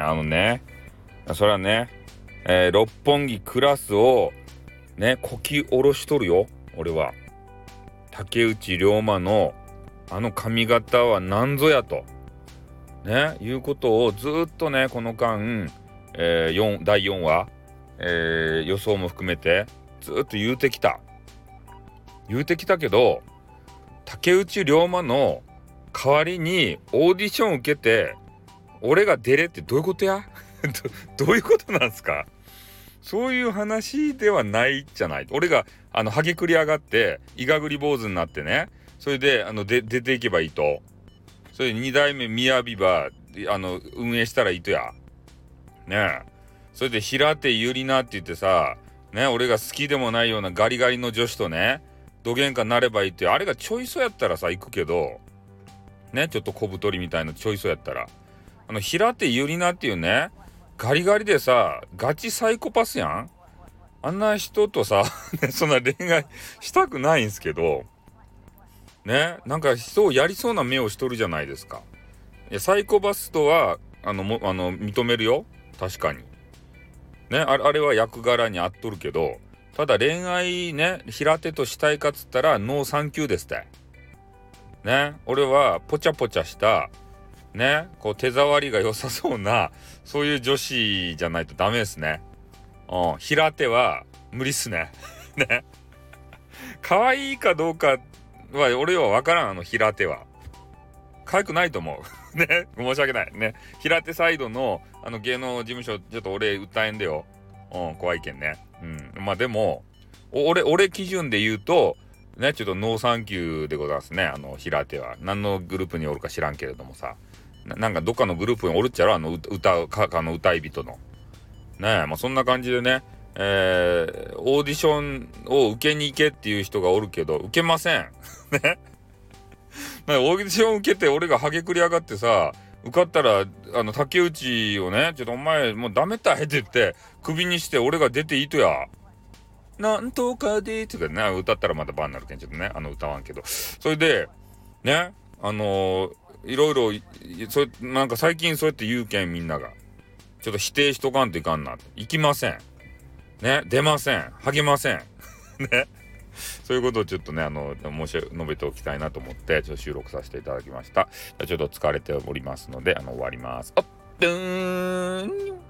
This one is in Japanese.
あのね。それはね、えー、六本木クラスをねこき下ろしとるよ俺は。竹内涼真のあの髪型は何ぞやと。ねいうことをずっとねこの間、えー、第4話、えー、予想も含めてずっと言うてきた。言うてきたけど竹内涼真の代わりにオーディション受けて俺が出れってどういうことや？どういうことなんすか？そういう話ではないじゃない。俺が、あの、はげくり上がって、いがぐり坊主になってね、それで、あの、で、出ていけばいいと。それで2代目みやびば、あの、運営したらいいとや。ねえ。それで、平手ゆりなって言ってさ、ね、俺が好きでもないようなガリガリの女子とね、どげんかなればいいって、あれがちょいそやったらさ、行くけど、ね、ちょっと小太りみたいなちょいそやったら。あの、平手ゆりなっていうね、ガリガリでさ、ガチサイコパスやんあんな人とさ そんな恋愛したくないんすけど、ね、なんか人をやりそうな目をしとるじゃないですか。いや、サイコパスとは、あの、もあの認めるよ。確かに。ね、あれは役柄に合っとるけど、ただ恋愛ね、平手としたいかっつったら、ノーサンキューですって。ね、俺はポチャポチャしたね、こう手触りが良さそうな、そういう女子じゃないとダメですね。うん、平手は無理っすね。ね。可愛いかどうかは俺は分からん、あの平手は。可愛くないと思う。ね。申し訳ない。ね。平手サイドのあの芸能事務所、ちょっと俺歌えんでよ。うん、怖いけんね。うん。まあでも、俺、俺基準で言うと、ね、ちょっとノーサンキューでございますね。あの、平手は。何のグループにおるか知らんけれどもさ。なんかどっかのグループにおるっちゃろあの歌うかあの歌い人の。ねえまあそんな感じでね、えー、オーディションを受けに行けっていう人がおるけど受けません。ねオーディション受けて俺がハゲくり上がってさ受かったらあの竹内をねちょっとお前もうダメたいって言ってクビにして俺が出ていいとや。なんとかでってね歌ったらまたバンになるけんちょっとねあの歌わんけどそれでねあのーいろいろ、そなんか最近そうやって言うけんみんなが。ちょっと否定しとかんといかんな。行きません。ね、出ません。励ません。ね。そういうことをちょっとね、あの、申し述べておきたいなと思って、ちょっと収録させていただきました。ちょっと疲れておりますので、あの、終わります。あっ、ーん。